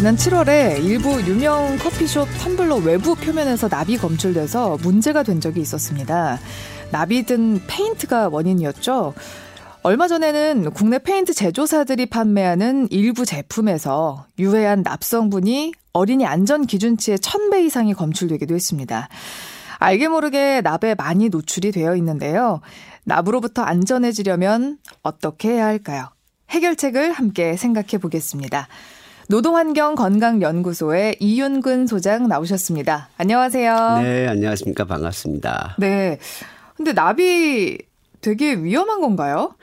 지난 7월에 일부 유명 커피숍 텀블러 외부 표면에서 납이 검출돼서 문제가 된 적이 있었습니다. 납이 든 페인트가 원인이었죠. 얼마 전에는 국내 페인트 제조사들이 판매하는 일부 제품에서 유해한 납성분이 어린이 안전 기준치의 1000배 이상이 검출되기도 했습니다. 알게 모르게 납에 많이 노출이 되어 있는데요. 납으로부터 안전해지려면 어떻게 해야 할까요? 해결책을 함께 생각해 보겠습니다. 노동환경건강연구소의 이윤근 소장 나오셨습니다. 안녕하세요. 네, 안녕하십니까. 반갑습니다. 네. 근데 납이 되게 위험한 건가요?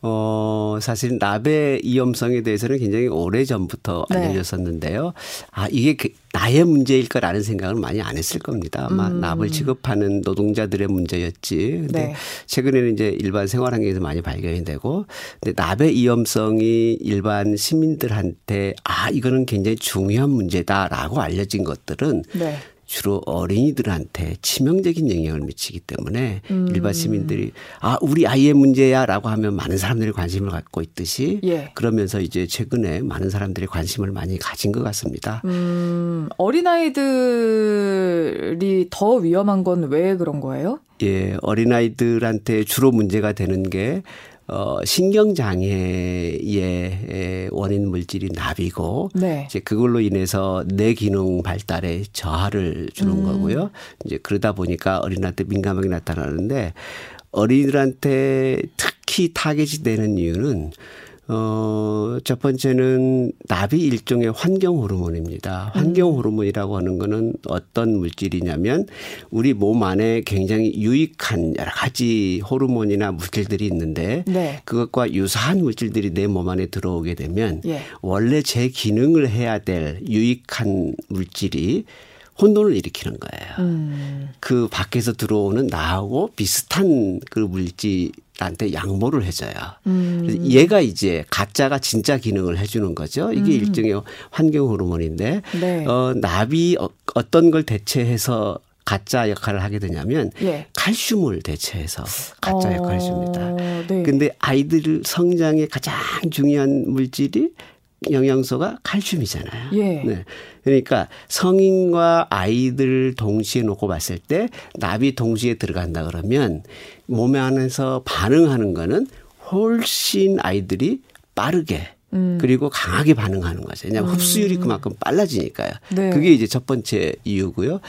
어, 사실 납의 위험성에 대해서는 굉장히 오래 전부터 네. 알려졌었는데요. 아, 이게 그 나의 문제일 거라는 생각은 많이 안 했을 겁니다. 아마 음. 납을 취급하는 노동자들의 문제였지. 근데 네. 최근에는 이제 일반 생활 환경에서 많이 발견이 되고 근데 납의 위험성이 일반 시민들한테 아, 이거는 굉장히 중요한 문제다라고 알려진 것들은 네. 주로 어린이들한테 치명적인 영향을 미치기 때문에 음. 일반 시민들이 아 우리 아이의 문제야라고 하면 많은 사람들이 관심을 갖고 있듯이 예. 그러면서 이제 최근에 많은 사람들이 관심을 많이 가진 것 같습니다. 음, 어린 아이들이 더 위험한 건 왜 그런 거예요? 예, 어린 아이들한테 주로 문제가 되는 게 어, 신경장애의 원인 물질이 납이고, 네. 이제 그걸로 인해서 뇌 기능 발달에 저하를 주는 음. 거고요. 이제 그러다 보니까 어린한테 민감하게 나타나는데, 어린이들한테 특히 타겟이 되는 이유는 어, 첫 번째는 납이 일종의 환경 호르몬입니다. 환경 음. 호르몬이라고 하는 거는 어떤 물질이냐면 우리 몸 안에 굉장히 유익한 여러 가지 호르몬이나 물질들이 있는데 네. 그것과 유사한 물질들이 내 몸 안에 들어오게 되면 예. 원래 제 기능을 해야 될 유익한 물질이 혼돈을 일으키는 거예요. 음. 그 밖에서 들어오는 나하고 비슷한 그 물질 한테 양보를 해줘요. 음. 얘가 이제 가짜가 진짜 기능을 해주는 거죠. 이게 음. 일종의 환경 호르몬인데 네. 어, 나비 어, 어떤 걸 대체해서 가짜 역할을 하게 되냐면 예. 칼슘을 대체해서 가짜 어, 역할을 해줍니다. 네. 근데 아이들 성장에 가장 중요한 물질이 영양소가 칼슘이잖아요. 예. 네. 그러니까 성인과 아이들 동시에 놓고 봤을 때 납이 동시에 들어간다 그러면 몸 안에서 반응하는 거는 훨씬 아이들이 빠르게 음. 그리고 강하게 반응하는 거죠. 왜냐하면 음. 흡수율이 그만큼 빨라지니까요. 네. 그게 이제 첫 번째 이유고요.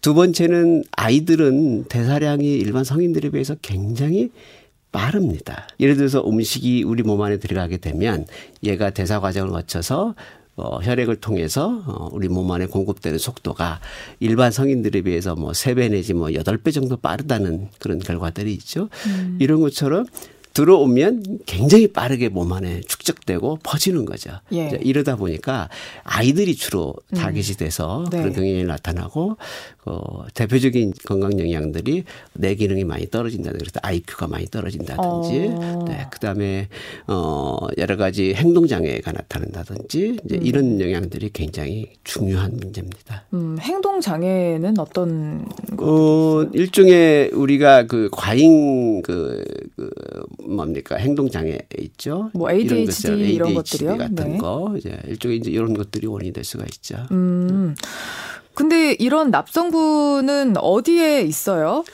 두 번째는 아이들은 대사량이 일반 성인들에 비해서 굉장히 빠릅니다. 예를 들어서 음식이 우리 몸 안에 들어가게 되면 얘가 대사 과정을 거쳐서 어, 혈액을 통해서 어, 우리 몸 안에 공급되는 속도가 일반 성인들에 비해서 뭐 3배 내지 뭐 8배 정도 빠르다는 그런 결과들이 있죠. 음. 이런 것처럼 들어오면 굉장히 빠르게 몸 안에 축적되고 퍼지는 거죠. 예. 이러다 보니까 아이들이 주로 음. 타겟이 돼서 음. 네. 그런 경향이 나타나고 어, 대표적인 건강 영향들이 뇌 기능이 많이 떨어진다든지 그래서 IQ가 많이 떨어진다든지 어. 네, 그다음에 어 여러 가지 행동 장애가 나타난다든지 이제 음. 이런 영향들이 굉장히 중요한 문제입니다. 음, 행동 장애는 어떤 어 일종의 우리가 그 과잉 그, 그 뭡니까 행동 장애 있죠. 뭐 ADHD 이런, 이런 것들이요. 같은 네. 거 이제 일종의 이제 이런 것들이 원인이 될 수가 있죠. 음. 근데 이런 납성분은 어디에 있어요?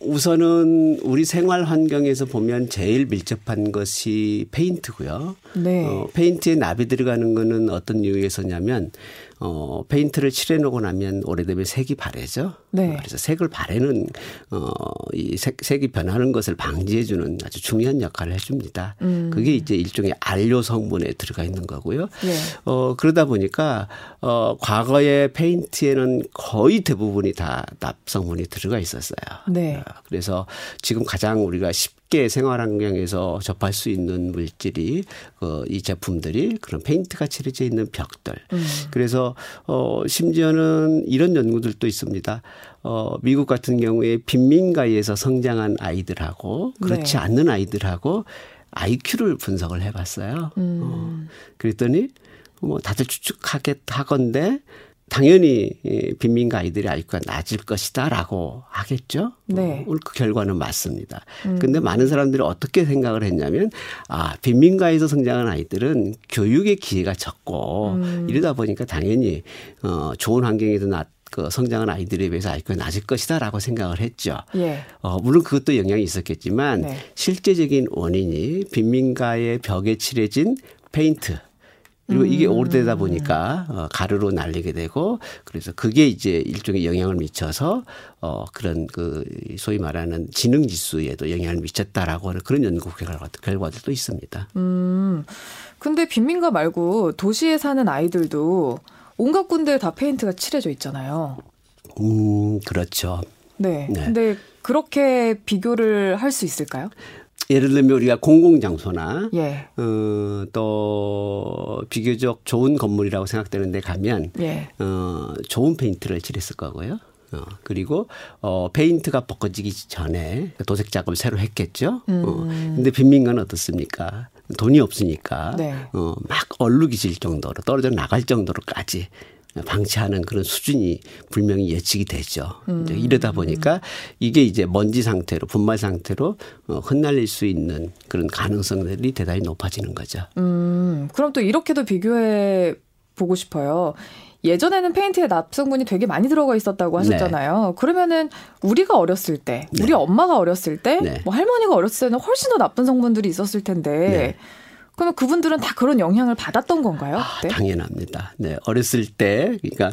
우선은 우리 생활 환경에서 보면 제일 밀접한 것이 페인트고요. 네. 어, 페인트에 납이 들어가는 거는 어떤 이유에서냐면 어, 페인트를 칠해 놓고 나면 오래되면 색이 바래죠. 네. 그래서 색을 바래는 어, 이 색, 색이 변하는 것을 방지해 주는 아주 중요한 역할을 해 줍니다. 음. 그게 이제 일종의 안료 성분에 들어가 있는 거고요. 네. 어, 그러다 보니까 어, 과거에 페인트에는 거의 대부분이 다 납성분이 들어가 있었어요. 네. 어, 그래서 지금 가장 우리가 쉽게 생활 환경에서 접할 수 있는 물질이 그, 이 제품들이 그런 페인트가 칠해져 있는 벽들. 음. 그래서 어 심지어는 이런 연구들도 있습니다. 어 미국 같은 경우에 빈민가에서 성장한 아이들하고 그렇지 네. 않는 아이들하고 IQ를 분석을 해봤어요. 음. 어, 그랬더니 뭐 다들 추측하겠 하건데 당연히 빈민가 아이들의 IQ가 낮을 것이다라고 하겠죠. 네. 어, 그 결과는 맞습니다. 음. 근데 많은 사람들이 어떻게 생각을 했냐면 아 빈민가에서 성장한 아이들은 교육의 기회가 적고 음. 이러다 보니까 당연히 어 좋은 환경에서 낳, 그 성장한 아이들에 비해서 IQ가 낮을 것이다라고 생각을 했죠. 예. 어, 물론 그것도 영향이 있었겠지만 네. 실제적인 원인이 빈민가의 벽에 칠해진 페인트 그리고 이게 음. 오래되다 보니까 어, 가루로 날리게 되고 그래서 그게 이제 일종의 영향을 미쳐서 어 그런 그 소위 말하는 지능 지수에도 영향을 미쳤다라고 하는 그런 연구 결과, 결과들도 있습니다. 음. 근데 빈민가 말고 도시에 사는 아이들도 온갖 군데 다 페인트가 칠해져 있잖아요. 음, 그렇죠. 네. 네. 근데 그렇게 비교를 할 수 있을까요? 예를 들면 우리가 공공장소나 예. 어, 또 비교적 좋은 건물이라고 생각되는 데 가면 예. 어, 좋은 페인트를 칠했을 거고요. 어, 그리고 어, 페인트가 벗겨지기 전에 도색 작업을 새로 했겠죠. 어, 음. 어, 근데 빈민가는 어떻습니까? 돈이 없으니까 네. 어, 막 얼룩이 질 정도로 떨어져 나갈 정도로까지 방치하는 그런 수준이 분명히 예측이 되죠. 음. 이러다 보니까 이게 이제 먼지 상태로 분말 상태로 어, 흩날릴 수 있는 그런 가능성들이 대단히 높아지는 거죠. 음. 그럼 또 이렇게도 비교해 보고 싶어요. 예전에는 페인트에 납성분이 되게 많이 들어가 있었다고 하셨잖아요. 네. 그러면은 우리가 어렸을 때, 네. 우리 엄마가 어렸을 때, 네. 뭐 할머니가 어렸을 때는 훨씬 더 나쁜 성분들이 있었을 텐데 네. 그러면 그분들은 다 그런 영향을 받았던 건가요? 아, 당연합니다. 네. 어렸을 때, 그러니까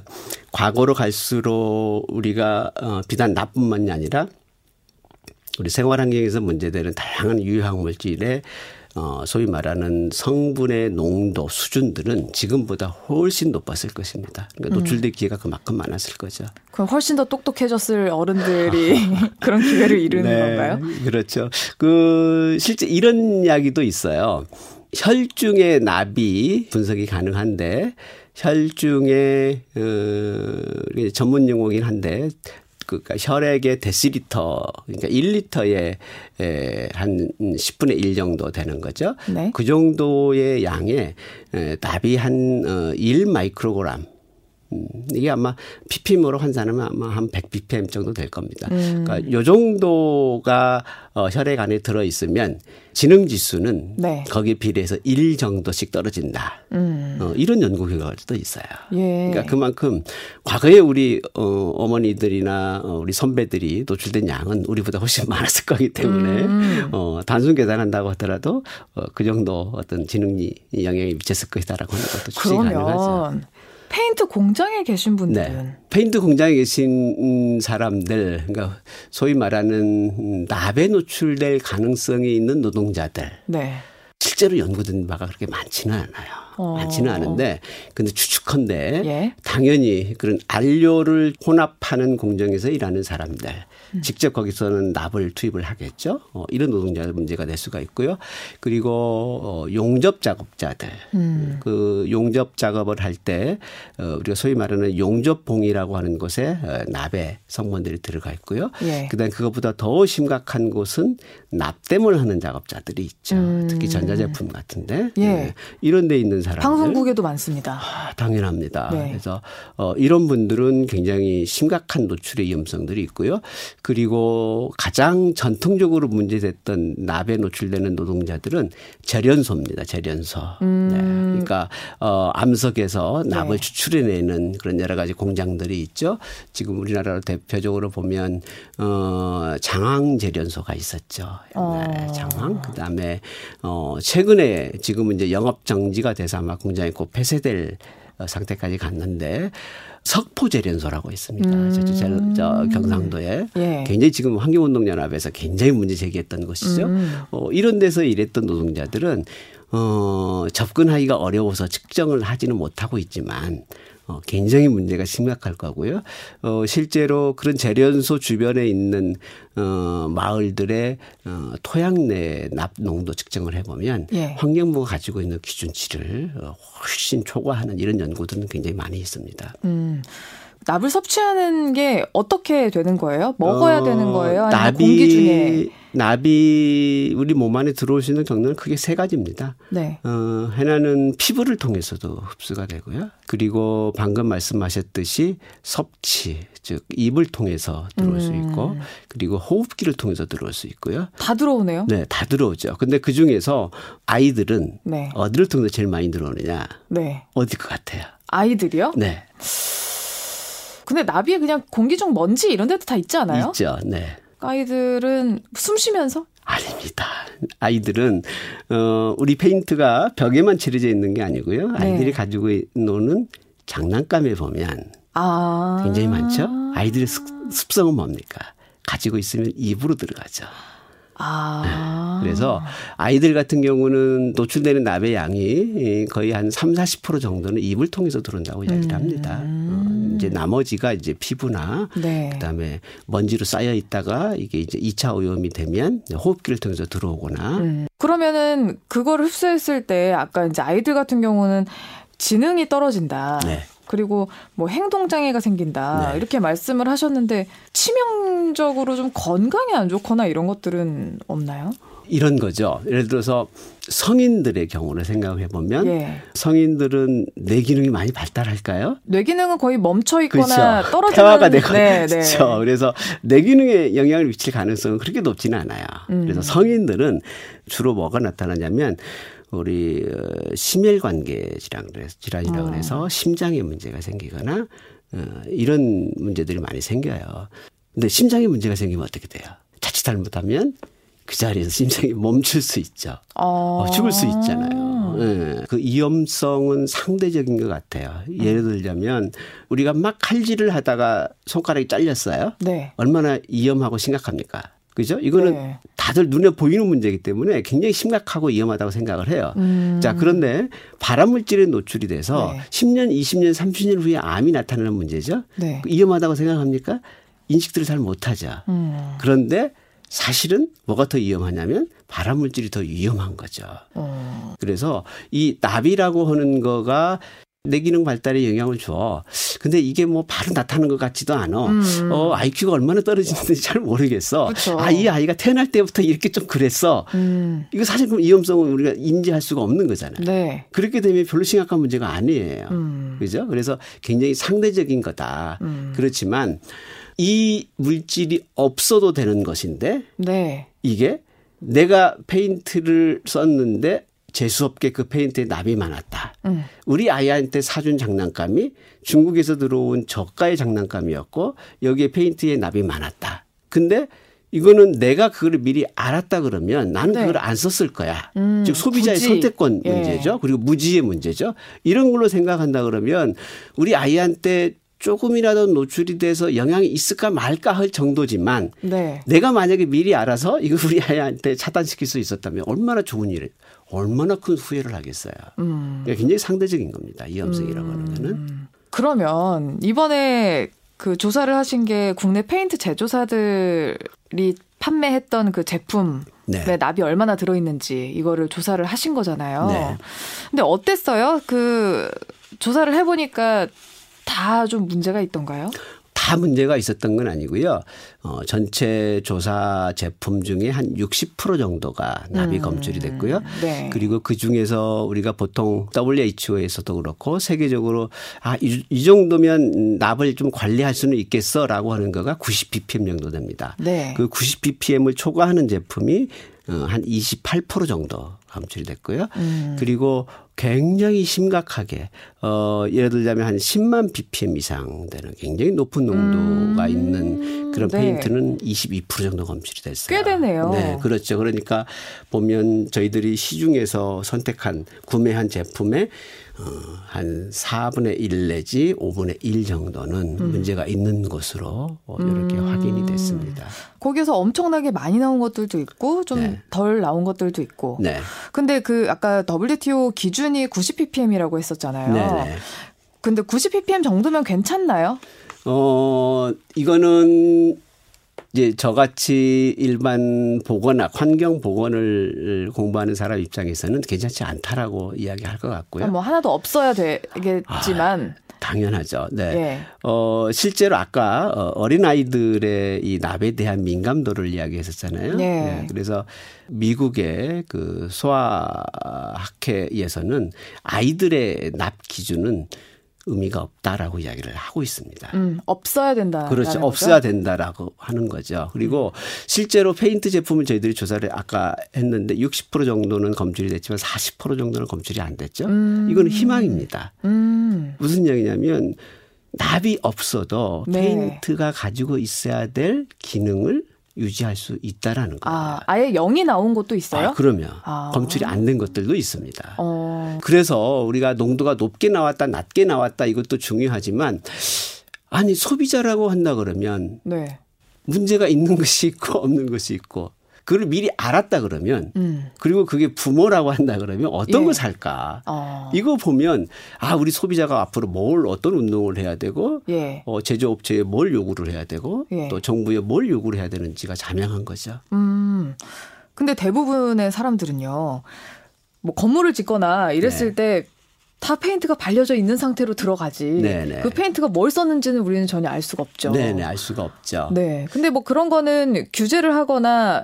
과거로 갈수록 우리가 어, 비단 나뿐만이 아니라 우리 생활 환경에서 문제되는 다양한 유해학 물질의 어, 소위 말하는 성분의 농도 수준들은 지금보다 훨씬 높았을 것입니다. 그러니까 음. 노출될 기회가 그만큼 많았을 거죠. 그럼 훨씬 더 똑똑해졌을 어른들이 그런 기회를 이루는 네, 건가요? 그렇죠. 그 실제 이런 이야기도 있어요. 혈중의 납이 분석이 가능한데 혈중의 어 전문 용어긴 한데 그니까 혈액의 데시리터 그러니까 1리터에 에 한 10분의 1 정도 되는 거죠. 네. 그 정도의 양의 에, 납이 한 어, 1 마이크로그램 음, 이게 아마 ppm으로 환산하면 아마 한 100ppm 정도 될 겁니다. 음. 그러니까 요 정도가 어, 혈액 안에 들어 있으면 지능 지수는 네. 거기에 비례해서 1 정도씩 떨어진다. 음. 어, 이런 연구 결과도 있어요. 예. 그러니까 그만큼 과거에 우리 어, 어머니들이나 어, 우리 선배들이 노출된 양은 우리보다 훨씬 많았을 거기 때문에 음. 어, 단순 계산한다고 하더라도 어, 그 정도 어떤 지능이 영향이 미쳤을 것이다라고 하는 것도 추측이 가능하죠. 페인트 공장에 계신 분들은 네. 페인트 공장에 계신 사람들 그러니까 소위 말하는 납에 노출될 가능성이 있는 노동자들 네. 실제로 연구된 바가 그렇게 많지는 않아요. 어. 많지는 않은데 근데 추측컨대 예? 당연히 그런 안료를 혼합하는 공정에서 일하는 사람들 음. 직접 거기서는 납을 투입을 하겠죠. 어, 이런 노동자 문제가 될 수가 있고요. 그리고 어, 용접 작업자들 음. 그 용접 작업을 할 때 어, 우리가 소위 말하는 용접봉이라고 하는 곳에 어, 납의 성분들이 들어가 있고요. 예. 그다음 에 그것보다 더 심각한 곳은 납땜을 하는 작업자들이 있죠. 음. 특히 전자제품 같은데 예. 네. 이런 데 있는 사람들 방송국에도 많습니다. 아, 당연합니다. 네. 그래서 어, 이런 분들은 굉장히 심각한 노출의 위험성들이 있고요. 그리고 가장 전통적으로 문제됐던 납에 노출되는 노동자들은 재련소입니다. 재련소. 음. 네. 그러니까 어 암석에서 납을 네. 추출해내는 그런 여러 가지 공장들이 있죠. 지금 우리나라로 대표적으로 보면 어 장항 재련소가 있었죠. 옛날에 어. 장항. 그다음에 어 최근에 지금은 이제 영업 정지가 돼서 아마 공장이 곧 폐쇄될 상태까지 갔는데 석포재련소라고 있습니다. 음. 저, 저, 저, 경상도에 예. 굉장히 지금 환경운동연합에서 굉장히 문제 제기했던 곳이죠. 음. 어, 이런 데서 일했던 노동자들은 어, 접근하기가 어려워서 측정을 하지는 못하고 있지만 어, 굉장히 문제가 심각할 거고요. 어, 실제로 그런 재련소 주변에 있는 어, 마을들의 어, 토양 내 납 농도 측정을 해보면 예. 환경부가 가지고 있는 기준치를 어, 훨씬 초과하는 이런 연구들은 굉장히 많이 있습니다. 음. 납을 섭취하는 게 어떻게 되는 거예요? 먹어야 어, 되는 거예요? 아니면 공기 중에 나비 우리 몸 안에 들어올 수 있는 경로는 크게 세 가지입니다. 네. 어, 하나는 피부를 통해서도 흡수가 되고요. 그리고 방금 말씀하셨듯이 섭취, 즉 입을 통해서 들어올 음. 수 있고 그리고 호흡기를 통해서 들어올 수 있고요. 다 들어오네요. 네, 다 들어오죠. 근데 그 중에서 아이들은 네. 어디를 통해서 제일 많이 들어오느냐? 네. 어디 것 같아요? 아이들이요? 네. 근데 나비에 그냥 공기 중 먼지 이런 데도 다 있지 않아요? 있죠. 네. 아이들은 숨 쉬면서? 아닙니다. 아이들은 어 우리 페인트가 벽에만 칠해져 있는 게 아니고요. 아이들이 네. 가지고 노는 장난감에 보면 아. 굉장히 많죠. 아이들의 습성은 뭡니까? 가지고 있으면 입으로 들어가죠. 아. 네. 그래서 아이들 같은 경우는 노출되는 납의 양이 거의 한 3, 40% 정도는 입을 통해서 들어온다고 이야기를 합니다. 음. 어, 이제 나머지가 이제 피부나 네. 그다음에 먼지로 쌓여 있다가 이게 이제 2차 오염이 되면 호흡기를 통해서 들어오거나 음. 그러면은 그걸 흡수했을 때 아까 이제 아이들 같은 경우는 지능이 떨어진다. 네. 그리고 뭐 행동 장애가 생긴다. 네. 이렇게 말씀을 하셨는데 치명적으로 좀 건강에 안 좋거나 이런 것들은 없나요? 이런 거죠. 예를 들어서 성인들의 경우를 생각해 보면 예. 성인들은 뇌 기능이 많이 발달할까요? 뇌 기능은 거의 멈춰 있거나 그렇죠. 떨어지는 퇴화가 되고 네, 네. 그렇죠. 그래서 뇌 기능에 영향을 미칠 가능성은 그렇게 높지는 않아요. 음. 그래서 성인들은 주로 뭐가 나타나냐면 우리 어, 심혈 관계 질환 질환이라고 어. 해서 심장에 문제가 생기거나 어, 이런 문제들이 많이 생겨요. 근데 심장에 문제가 생기면 어떻게 돼요? 자칫 잘못하면 그 자리에서 심장이 멈출 수 있죠. 어. 어, 죽을 수 있잖아요. 네. 그 위험성은 상대적인 것 같아요. 예를 들자면 우리가 막 칼질을 하다가 손가락이 잘렸어요. 네. 얼마나 위험하고 심각합니까? 그죠? 이거는 네. 다들 눈에 보이는 문제이기 때문에 굉장히 심각하고 위험하다고 생각을 해요. 음. 자, 그런데 발암 물질에 노출이 돼서 네. 10년, 20년, 30년 후에 암이 나타나는 문제죠. 네. 위험하다고 생각합니까? 인식들을 잘 못하죠. 음. 그런데 사실은 뭐가 더 위험하냐면 발암 물질이 더 위험한 거죠. 어. 그래서 이 나비라고 하는 거가 내 기능 발달에 영향을 줘. 근데 이게 뭐 바로 나타나는 것 같지도 않아. 음. 어, IQ가 얼마나 떨어지는지 잘 모르겠어. 그쵸. 아, 이 아이가 태어날 때부터 이렇게 좀 그랬어. 음. 이거 사실 그럼 위험성은 우리가 인지할 수가 없는 거잖아요. 네. 그렇게 되면 별로 심각한 문제가 아니에요. 음. 그죠? 그래서 굉장히 상대적인 거다. 음. 그렇지만 이 물질이 없어도 되는 것인데 네. 이게 내가 페인트를 썼는데 재수없게 그 페인트에 납이 많았다. 음. 우리 아이한테 사준 장난감이 중국에서 들어온 저가의 장난감이었고 여기에 페인트에 납이 많았다. 근데 이거는 내가 그걸 미리 알았다 그러면 나는 네. 그걸 안 썼을 거야. 음, 즉 소비자의 굳이. 선택권 예. 문제죠. 그리고 무지의 문제죠. 이런 걸로 생각한다 그러면 우리 아이한테 조금이라도 노출이 돼서 영향이 있을까 말까 할 정도지만 네. 내가 만약에 미리 알아서 이거 우리 아이한테 차단시킬 수 있었다면 얼마나 좋은 일, 얼마나 큰 후회를 하겠어요. 음. 그러니까 굉장히 상대적인 겁니다. 이염성이라고 음. 하는 거는. 그러면 이번에 그 조사를 하신 게 국내 페인트 제조사들이 판매했던 그 제품에 네. 납이 얼마나 들어있는지 이거를 조사를 하신 거잖아요. 네. 근데 어땠어요? 그 조사를 해보니까 다 좀 문제가 있던가요? 다 문제가 있었던 건 아니고요. 어, 전체 조사 제품 중에 한 60% 정도가 납이 음. 검출이 됐고요. 네. 그리고 그 중에서 우리가 보통 WHO에서도 그렇고 세계적으로 아, 이, 이 정도면 납을 좀 관리할 수는 있겠어 라고 하는 거가 90 ppm 정도 됩니다. 네. 그 90 ppm을 초과하는 제품이 어, 한28% 정도 검출이 됐고요. 음. 그리고 굉장히 심각하게 어 예를 들자면 한 10만 ppm 이상 되는 굉장히 높은 농도가 음. 있는 그런 네. 페인트는 22% 정도 검출이 됐어요. 꽤 되네요. 네, 그렇죠. 그러니까 보면 저희들이 시중에서 선택한 구매한 제품에 어, 한 4분의 1 내지 5분의 1 정도는 음. 문제가 있는 것으로 어, 이렇게 음. 확인이 됐습니다. 거기서 엄청나게 많이 나온 것들도 있고 좀덜 네. 나온 것들도 있고. 네. 근데 그 아까 WTO 기준이 90 ppm이라고 했었잖아요. 네. 근데 90 ppm 정도면 괜찮나요? 어, 이거는 이제 저같이 일반 보건학, 환경 보건을 공부하는 사람 입장에서는 괜찮지 않다라고 이야기할 것 같고요. 뭐 하나도 없어야 되겠지만 아, 당연하죠. 네. 예. 어, 실제로 아까 어, 어린아이들의 이 납에 대한 민감도를 이야기했었잖아요. 예. 네. 그래서 미국의 그 소아학회에서는 아이들의 납 기준은 의미가 없다라고 이야기를 하고 있습니다. 음, 없어야 된다. 그렇죠. 없어야 된다라고 하는 거죠. 그리고 음. 실제로 페인트 제품을 저희들이 조사를 아까 했는데 60% 정도는 검출이 됐지만 40% 정도는 검출이 안 됐죠. 음. 이거는 희망입니다. 음. 무슨 얘기냐면 납이 없어도 네. 페인트가 가지고 있어야 될 기능을 유지할 수 있다라는 거예요. 아, 아예 영이 나온 것도 있어요? 아, 그러면 아. 검출이 안 된 것들도 있습니다. 어. 그래서 우리가 농도가 높게 나왔다, 낮게 나왔다 이것도 중요하지만 아니 소비자라고 한다 그러면 네. 문제가 있는 것이 있고 없는 것이 있고 그걸 미리 알았다 그러면 음. 그리고 그게 부모라고 한다 그러면 어떤 예. 걸 살까 어. 이거 보면 아 우리 소비자가 앞으로 뭘 어떤 운동을 해야 되고 예. 어, 제조업체에 뭘 요구를 해야 되고 예. 또 정부에 뭘 요구를 해야 되는지가 자명한 거죠. 음. 근데 대부분의 사람들은요. 뭐 건물을 짓거나 이랬을 네. 때다 페인트가 발려져 있는 상태로 들어가지. 네네. 그 페인트가 뭘 썼는지는 우리는 전혀 알 수가 없죠. 네네, 알 수가 없죠. 네. 근데 뭐 그런 거는 규제를 하거나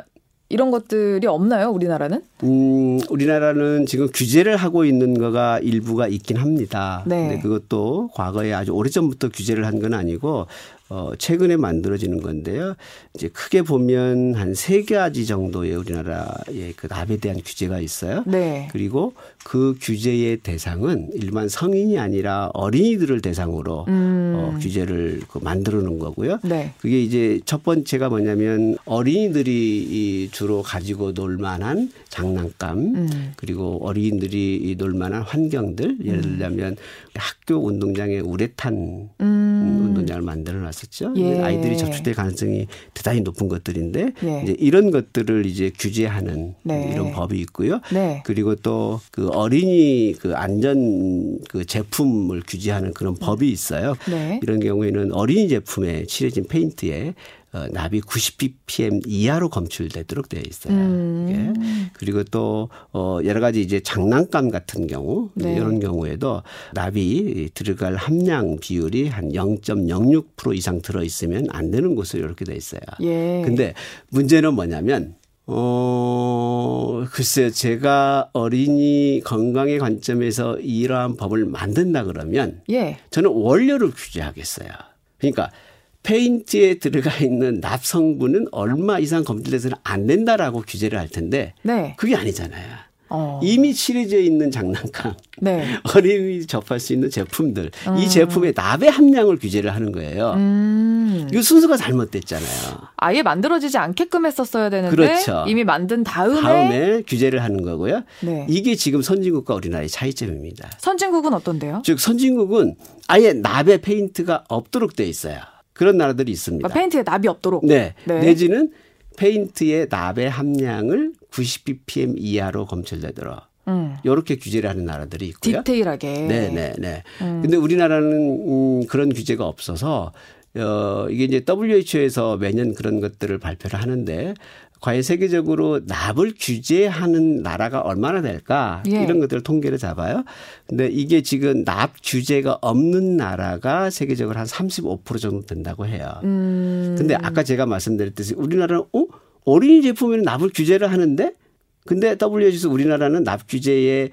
이런 것들이 없나요, 우리나라는? 음, 우리나라는 지금 규제를 하고 있는 거가 일부가 있긴 합니다. 네. 근데 그것도 과거에 아주 오래전부터 규제를 한 건 아니고 어, 최근에 만들어지는 건데요. 이제 크게 보면 한 세 가지 정도의 우리나라의 그 납에 대한 규제가 있어요. 네. 그리고 그 규제의 대상은 일반 성인이 아니라 어린이들을 대상으로 음. 어, 규제를 그 만들어 놓은 거고요. 네. 그게 이제 첫 번째가 뭐냐면 어린이들이 주로 가지고 놀 만한 장난감 음. 그리고 어린이들이 놀 만한 환경들 예를 음. 들자면 학교 운동장에 우레탄 음. 운동장을 만들어 놨 었죠. 예. 아이들이 접촉될 가능성이 대단히 높은 것들인데 예. 이제 이런 것들을 이제 규제하는 네. 이런 법이 있고요. 네. 그리고 또 그 어린이 그 안전 그 제품을 규제하는 그런 법이 있어요. 네. 이런 경우에는 어린이 제품에 칠해진 페인트에 어, 납이 90ppm 이하로 검출되도록 되어 있어요. 음. 예. 그리고 또 어, 여러 가지 이제 장난감 같은 경우 네. 이런 경우에도 납이 들어갈 함량 비율이 한 0.06% 이상 들어 있으면 안 되는 곳으로 이렇게 돼 있어요. 예. 근데 문제는 뭐냐면 어, 글쎄요. 제가 어린이 건강의 관점에서 이러한 법을 만든다 그러면 예. 저는 원료를 규제하겠어요. 그러니까 페인트에 들어가 있는 납 성분은 얼마 이상 검출돼서는 안 된다라고 규제를 할 텐데 네. 그게 아니잖아요. 어. 이미 칠해져 있는 장난감, 네. 어린이 접할 수 있는 제품들, 음. 이 제품의 납의 함량을 규제를 하는 거예요. 음. 이 순서가 잘못됐잖아요. 아예 만들어지지 않게끔 했었어야 되는데 그렇죠. 이미 만든 다음에 다음에 규제를 하는 거고요. 네. 이게 지금 선진국과 우리나라의 차이점입니다. 선진국은 어떤데요? 즉 선진국은 아예 납의 페인트가 없도록 돼 있어요. 그런 나라들이 있습니다. 아, 페인트에 납이 없도록. 네. 네. 내지는 페인트의 납의 함량을 90ppm 이하로 검출되도록. 음. 이렇게 규제를 하는 나라들이 있고요. 디테일하게. 네, 네, 네. 음. 근데 우리나라는 음, 그런 규제가 없어서 어, 이게 이제 WHO에서 매년 그런 것들을 발표를 하는데 과연 세계적으로 납을 규제하는 나라가 얼마나 될까 예. 이런 것들을 통계를 잡아요. 근데 이게 지금 납 규제가 없는 나라가 세계적으로 한 35% 정도 된다고 해요. 음. 근데 아까 제가 말씀드렸듯이 우리나라는 어 어린이 제품에는 납을 규제를 하는데 근데 WHO에서 우리나라는 납 규제에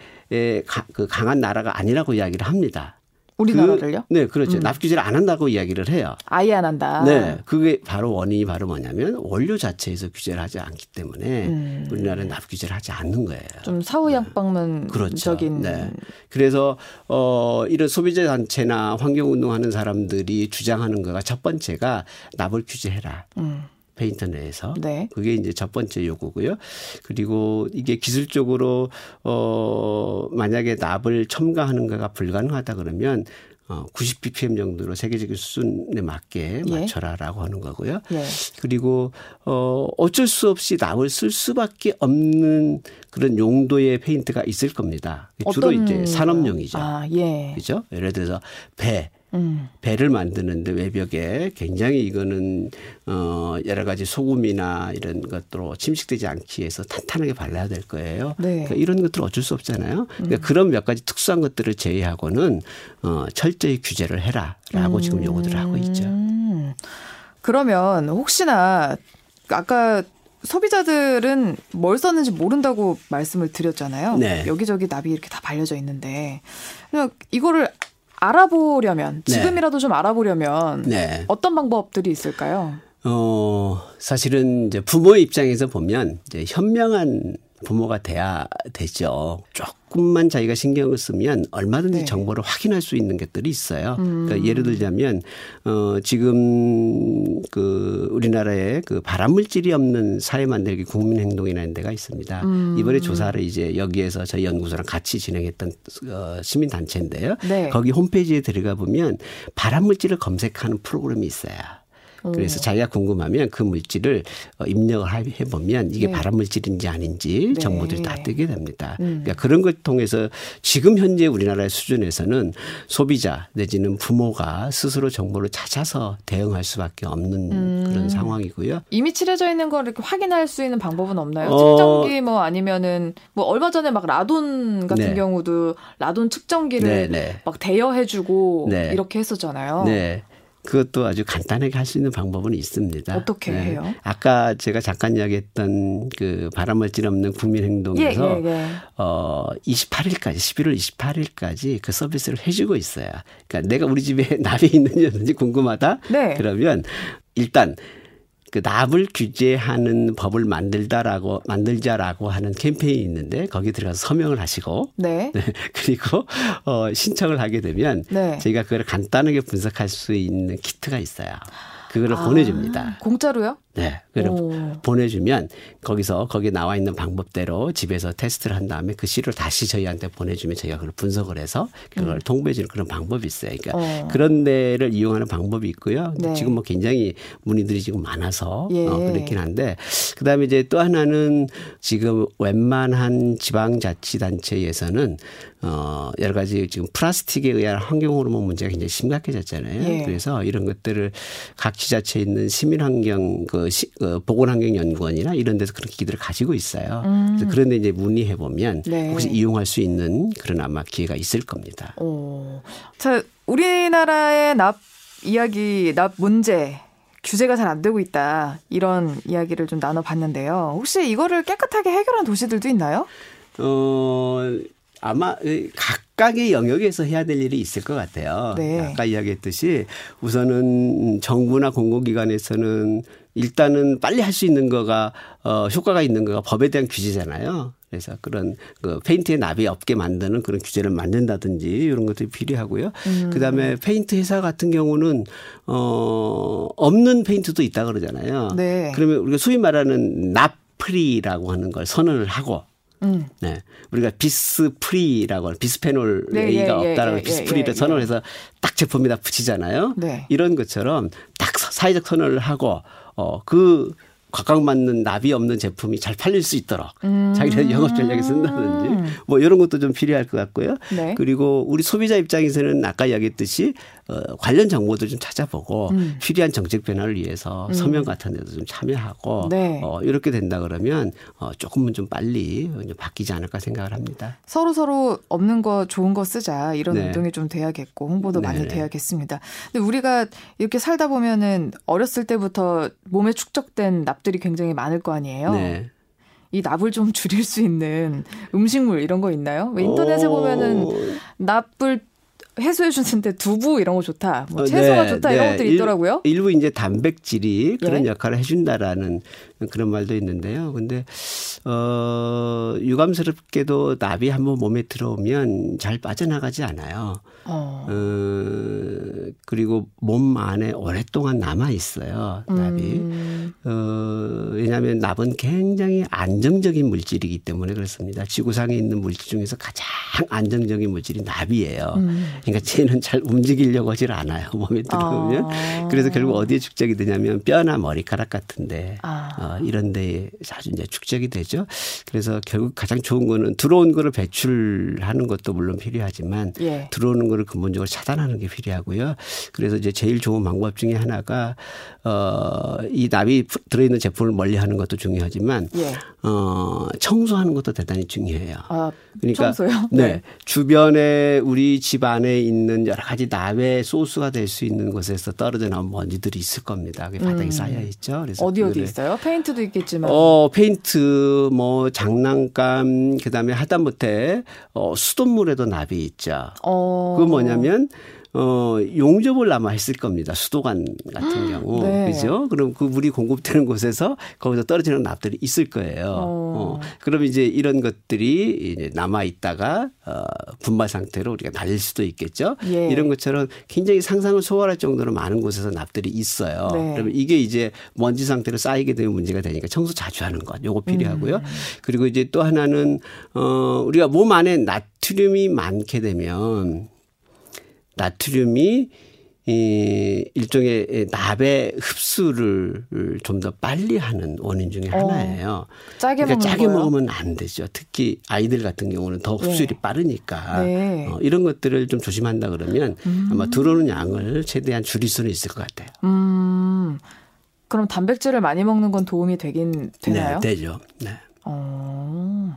그 강한 나라가 아니라고 이야기를 합니다. 우리나라를요? 그, 네, 그렇죠. 음. 납 규제를 안 한다고 이야기를 해요. 아예 안 한다. 네, 그게 바로 원인이 바로 뭐냐면 원료 자체에서 규제를 하지 않기 때문에 음. 우리나라는 납 규제를 하지 않는 거예요. 좀 사후 양방문적인. 그렇죠. 네. 그래서 어 이런 소비자 단체나 환경 운동하는 사람들이 주장하는 거가 첫 번째가 납을 규제해라. 음. 페인터 내에서 네. 그게 이제 첫 번째 요구고요. 그리고 이게 기술적으로 어 만약에 납을 첨가하는 거가 불가능하다 그러면 어 90ppm 정도로 세계적인 수준에 맞게 예. 맞춰라라고 하는 거고요. 예. 그리고 어 어쩔 수 없이 납을 쓸 수밖에 없는 그런 용도의 페인트가 있을 겁니다. 주로 이제 산업용이죠. 아, 예. 그죠? 예를 들어서 배 음. 배를 만드는데 외벽에 굉장히 이거는 어 여러 가지 소금이나 이런 것들로 침식되지 않기 위해서 탄탄하게 발라야 될 거예요. 네. 그러니까 이런 것들 어쩔 수 없잖아요. 그러니까 음. 그런 몇 가지 특수한 것들을 제외하고는 어 철저히 규제를 해라라고 음. 지금 요구들을 하고 있죠. 그러면 혹시나 아까 소비자들은 뭘 썼는지 모른다고 말씀을 드렸잖아요. 네. 여기저기 납이 이렇게 다 발려져 있는데 이거를 알아보려면 네. 지금이라도 좀 알아보려면 네. 어떤 방법들이 있을까요? 어, 사실은 이제 부모의 입장에서 보면 이제 현명한 부모가 돼야 되죠. 조금만 자기가 신경을 쓰면 얼마든지 네. 정보를 확인할 수 있는 것들이 있어요. 음. 그러니까 예를 들자면 어 지금 그 우리나라에 그 발암 물질이 없는 사회 만들기 국민 행동이라는 데가 있습니다. 음. 이번에 조사를 이제 여기에서 저희 연구소랑 같이 진행했던 어 시민 단체인데요. 네. 거기 홈페이지에 들어가 보면 발암 물질을 검색하는 프로그램이 있어요. 그래서 어. 자기가 궁금하면 그 물질을 어, 입력을 해보면 이게 네. 발암 물질인지 아닌지 네. 정보들이 다 뜨게 됩니다. 음. 그러니까 그런 걸 통해서 지금 현재 우리나라의 수준에서는 소비자 내지는 부모가 스스로 정보를 찾아서 대응할 수밖에 없는 음. 그런 상황이고요. 이미 칠해져 있는 걸 이렇게 확인할 수 있는 방법은 없나요? 어. 측정기 뭐 아니면은 뭐 얼마 전에 막 라돈 같은 네. 경우도 라돈 측정기를 네, 네. 막 대여해주고 네. 이렇게 했었잖아요. 네. 그것도 아주 간단하게 할 수 있는 방법은 있습니다. 어떻게 네. 해요? 아까 제가 잠깐 이야기했던 그 바람을질 없는 국민행동에서 예, 예, 예. 어 28일까지 11월 28일까지 그 서비스를 해주고 있어요. 그러니까 내가 우리 집에 납이 있는지 없는지 궁금하다. 네. 그러면 일단 그 납을 규제하는 법을 만들다라고 만들자라고 하는 캠페인이 있는데 거기 들어가서 서명을 하시고 네. 네. 그리고 어 신청을 하게 되면 네. 저희가 그걸 간단하게 분석할 수 있는 키트가 있어요. 그거를 아, 보내줍니다. 공짜로요? 네. 그럼 보내주면 거기서 거기에 나와 있는 방법대로 집에서 테스트를 한 다음에 그 시를 다시 저희한테 보내주면 저희가 그걸 분석을 해서 그걸 음. 통보해주는 그런 방법이 있어요. 그러니까 어. 그런 데를 이용하는 방법이 있고요. 네. 지금 뭐 굉장히 문의들이 지금 많아서 예. 어, 그렇긴 한데 그다음에 이제 또 하나는 지금 웬만한 지방자치단체에서는 어, 여러 가지 지금 플라스틱에 의한 환경호르몬 문제가 굉장히 심각해졌잖아요. 예. 그래서 이런 것들을 각 지자체에 있는 시민환경 그, 시, 그 보건환경연구원이나 이런 데서 그런 기기들을 가지고 있어요. 음. 그래서 그런데 이제 문의해 보면 네. 혹시 이용할 수 있는 그런 아마 기회가 있을 겁니다. 오. 자, 우리나라의 납 이야기, 납 문제 규제가 잘 안 되고 있다. 이런 이야기를 좀 나눠봤는데요. 혹시 이거를 깨끗하게 해결한 도시들도 있나요? 어, 아마 각각의 영역에서 해야 될 일이 있을 것 같아요. 네. 아까 이야기했듯이 우선은 정부나 공공기관에서는 일단은 빨리 할 수 있는 거가 어 효과가 있는 거가 법에 대한 규제잖아요. 그래서 그런 그 페인트의 납이 없게 만드는 그런 규제를 만든다든지 이런 것들이 필요하고요. 음. 그다음에 페인트 회사 같은 경우는 어 없는 페인트도 있다 그러잖아요. 네. 그러면 우리가 소위 말하는 납 프리라고 하는 걸 선언을 하고 음. 네. 우리가 비스프리라고 비스페놀 네, A가 예, 예 없다라고 예, 예, 비스프리를 예, 선언해서 딱 제품에다 붙이잖아요. 네. 이런 것처럼 딱 사회적 선언을 하고 어 그 각광받는 납이 없는 제품이 잘 팔릴 수 있도록 음. 자기네 영업 전략에 쓴다든지 뭐 이런 것도 좀 필요할 것 같고요. 네. 그리고 우리 소비자 입장에서는 아까 이야기했듯이 어, 관련 정보도 좀 찾아보고 음. 필요한 정책 변화를 위해서 음. 서명 같은 데도 좀 참여하고 네. 어, 이렇게 된다 그러면 어, 조금은 좀 빨리 좀 바뀌지 않을까 생각을 합니다. 서로 서로 없는 거 좋은 거 쓰자 이런 네. 운동이 좀 돼야겠고 홍보도 네 많이 네. 돼야겠습니다. 근데 우리가 이렇게 살다 보면은 어렸을 때부터 몸에 축적된 납 들이 굉장히 많을 거 아니에요. 네. 이 납을 좀 줄일 수 있는 음식물 이런 거 있나요? 인터넷에 보면은 납을 해소해 주는데 두부 이런 거 좋다. 뭐 어, 채소가 네, 좋다 네. 이런 것들이 있더라고요. 일, 부 이제 단백질이 그런 예? 역할을 해준다라는 그런 말도 있는데요. 근데 어 유감스럽게도 납이 한번 몸에 들어오면 잘 빠져나가지 않아요. 어. 어 그리고 몸 안에 오랫동안 남아 있어요. 납이. 음. 어 왜냐하면 납은 굉장히 안정적인 물질이기 때문에 그렇습니다. 지구상에 있는 물질 중에서 가장 안정적인 물질이 납이에요. 음. 그러니까 쟤는 잘 움직이려고 하질 않아요. 몸에 들어오면. 아. 그래서 결국 어디에 축적이 되냐면 뼈나 머리카락 같은데 아. 어, 이런 데에 자주 이제 축적이 되죠. 그래서 결국 가장 좋은 거는 들어온 거를 배출하는 것도 물론 필요하지만 예. 들어오는 거를 근본적으로 차단하는 게 필요하고요. 그래서 이제 제일 좋은 방법 중에 하나가 어이 납이 들어있는 제품을 멀리하는 것도 중요하지만 예. 어 청소하는 것도 대단히 중요해요. 아, 그러니까 청소요? 네. 네. 주변에 우리 집 안에 있는 여러 가지 납의 소스가 될 수 있는 곳에서 떨어져 나온 먼지들이 있을 겁니다. 그게 바닥에 음. 쌓여 있죠. 그래서 어디 어디 있어요? 페인트도 있겠지만. 어 페인트 뭐 장난감 그 다음에 하다못해 어 수돗물에도 납이 있죠. 어. 그 뭐냐면 어, 용접을 아마 했을 겁니다. 수도관 같은 경우. 네. 그죠? 그럼 그 물이 공급되는 곳에서 거기서 떨어지는 납들이 있을 거예요. 어. 어. 그럼 이제 이런 것들이 이제 남아 있다가 어, 분말 상태로 우리가 날릴 수도 있겠죠. 예. 이런 것처럼 굉장히 상상을 소화할 정도로 많은 곳에서 납들이 있어요. 네. 그러면 이게 이제 먼지 상태로 쌓이게 되면 문제가 되니까 청소 자주 하는 것. 요거 필요하고요. 음. 그리고 이제 또 하나는 어, 우리가 몸 안에 나트륨이 많게 되면 나트륨이 이 일종의 납의 흡수를 좀 더 빨리 하는 원인 중에 어, 하나예요. 짜게 그러니까 짜게 거요? 먹으면 안 되죠. 특히 아이들 같은 경우는 더 흡수율이 네. 빠르니까 네. 어, 이런 것들을 좀 조심한다 그러면 음. 아마 들어오는 양을 최대한 줄일 수는 있을 것 같아요. 음. 그럼 단백질을 많이 먹는 건 도움이 되긴 되나요? 네, 되죠. 네. 어.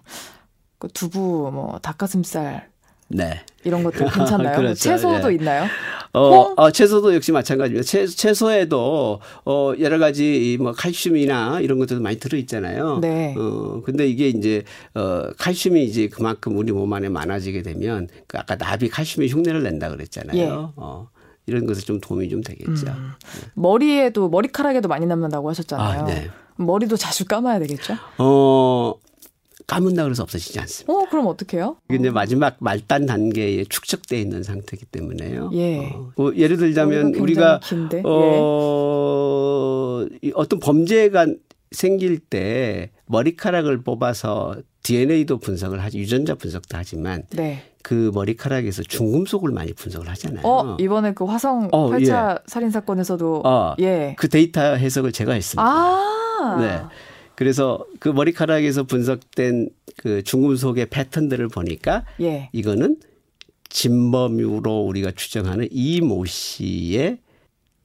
그 두부, 뭐 닭가슴살 네. 이런 것들 괜찮나요? 뭐 그렇죠. 채소도 네. 있나요? 어, 어, 채소도 역시 마찬가지입니다. 채, 채소에도 어, 여러 가지 뭐 칼슘이나 이런 것들도 많이 들어 있잖아요. 네. 어, 근데 이게 이제 어, 칼슘이 이제 그만큼 우리 몸 안에 많아지게 되면 그 아까 나비 칼슘이 흉내를 낸다 그랬잖아요. 예. 어. 이런 것에 좀 도움이 좀 되겠죠. 음. 네. 머리에도 머리카락에도 많이 남는다고 하셨잖아요. 아, 네. 머리도 자주 감아야 되겠죠? 어, 까문다 그래서 없어지지 않습니다. 어, 그럼 어떻게 해요? 이제 마지막 말단 단계에 축적돼 있는 상태이기 때문에요. 예. 어, 뭐 예를 들자면 우리가 긴데. 어, 예. 어떤 범죄가 생길 때 머리카락을 뽑아서 DNA도 분석을 하지 유전자 분석도 하지만 네. 그 머리카락에서 중금속을 많이 분석을 하잖아요. 어, 이번에 그 화성 어, 8차 예. 살인 사건에서도 어, 예. 그 데이터 해석을 제가 했습니다. 아. 네. 그래서 그 머리카락에서 분석된 그 중금속의 패턴들을 보니까 예. 이거는 진범으로 우리가 추정하는 이 모 씨의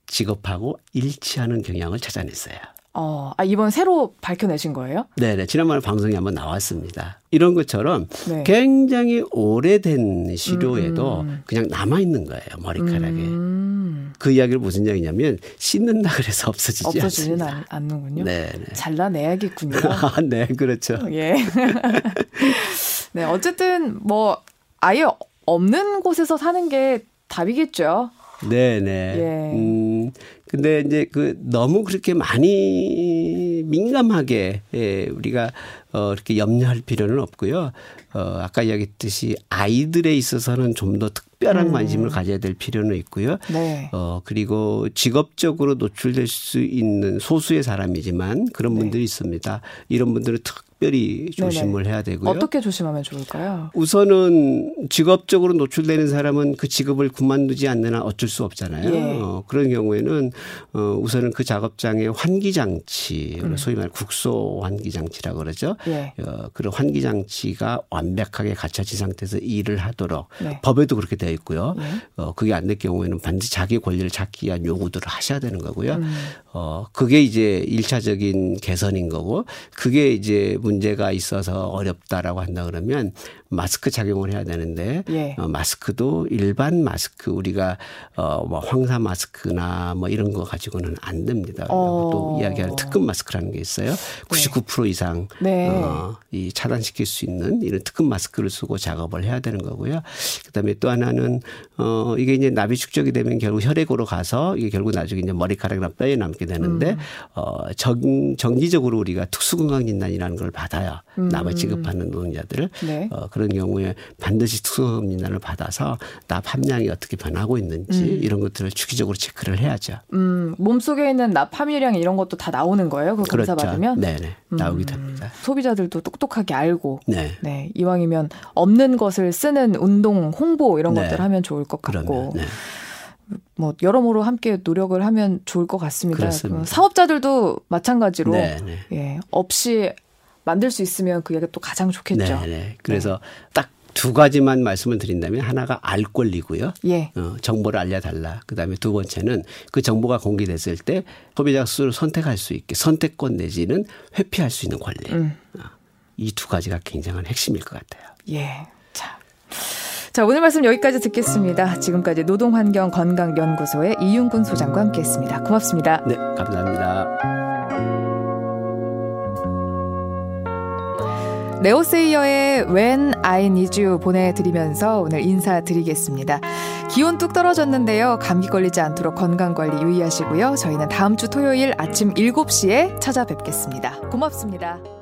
직업하고 일치하는 경향을 찾아냈어요. 어, 아, 이번 새로 밝혀내신 거예요? 네네. 지난번에 방송에 한번 나왔습니다. 이런 것처럼 네. 굉장히 오래된 시료에도 음, 음. 그냥 남아있는 거예요. 머리카락에. 음. 그 이야기를 무슨 이야기냐면 씻는다 그래서 없어지지 없어지는 않습니다. 않 는군요. 네, 네. 잘라내야겠군요. 아, 네, 그렇죠. 예. 네, 어쨌든 뭐 아예 없는 곳에서 사는 게 답이겠죠. 네네. 예. 음, 근데 이제 그 너무 그렇게 많이 민감하게 예, 우리가 어, 이렇게 염려할 필요는 없고요. 어, 아까 이야기했듯이 아이들에 있어서는 좀 더 특 별한 음. 관심을 가져야 될 필요는 있고요. 네. 어, 그리고 직업적으로 노출될 수 있는 소수의 사람이지만 그런 네. 분들이 있습니다. 이런 분들은 특 특별히 조심을 네네. 해야 되고요. 어떻게 조심하면 좋을까요? 우선은 직업적으로 노출되는 사람은 그 직업을 그만두지 않는 한 어쩔 수 없잖아요. 예. 어, 그런 경우에는 어, 우선은 그 작업장의 환기 장치, 음. 소위 말 국소 환기 장치라고 그러죠. 예. 어, 그런 환기 장치가 완벽하게 갖춰진 상태에서 일을 하도록 네. 법에도 그렇게 되어 있고요. 예. 어, 그게 안 될 경우에는 반드시 자기 권리를 찾기 위한 요구들을 하셔야 되는 거고요. 음. 어, 그게 이제 일차적인 개선인 거고 그게 이제 문제가 있어서 어렵다라고 한다 그러면 마스크 착용을 해야 되는데 예. 어, 마스크도 일반 마스크 우리가 어뭐 황사 마스크나 뭐 이런 거 가지고는 안 됩니다. 어. 또 이야기하는 특급 마스크라는 게 있어요. 99% 네. 이상 네. 어, 이 차단시킬 수 있는 이런 특급 마스크를 쓰고 작업을 해야 되는 거고요. 그다음에 또 하나는 어 이게 이제 나비 축적이 되면 결국 혈액으로 가서 이게 결국 나중에 이제 머리카락이나 뼈에 남게 되는데 음. 어 정, 정기적으로 우리가 특수건강진단이라는 걸 받아요. 음. 납을 지급하는 노동자들을 네. 어, 그런 경우에 반드시 특수진단을 받아서 납 함량이 어떻게 변하고 있는지 음. 이런 것들을 주기적으로 체크를 해야죠. 음, 몸속에 있는 납 함유량 이런 것도 다 나오는 거예요? 그 그렇죠. 검사 받으면? 네 네 나오게 음, 됩니다. 소비자들도 똑똑하게 알고 네. 네. 이왕이면 없는 것을 쓰는 운동 홍보 이런 네. 것들 하면 좋을 것 같고. 네. 뭐 여러모로 함께 노력을 하면 좋을 것 같습니다. 그 사업자들도 마찬가지로 네, 네. 예, 없이 만들 수 있으면 그게 또 가장 좋겠죠. 네, 네. 그래서 네. 딱두 가지만 말씀을 드린다면 하나가 알 권리고요. 예. 어, 정보를 알려달라. 그다음에 두 번째는 그 정보가 공개됐을 때 소비자 수를 선택할 수 있게 선택권 내지는 회피할 수 있는 권리. 음. 어, 이두 가지가 굉장한 핵심일 것 같아요. 예. 자. 자, 오늘 말씀 여기까지 듣겠습니다. 지금까지 노동환경건강연구소의 이윤근 소장과 함께 했습니다. 고맙습니다. 네, 감사합니다. 레오세이어의 When I Need You 보내드리면서 오늘 인사드리겠습니다. 기온 뚝 떨어졌는데요. 감기 걸리지 않도록 건강관리 유의하시고요. 저희는 다음 주 토요일 아침 7시에 찾아뵙겠습니다. 고맙습니다.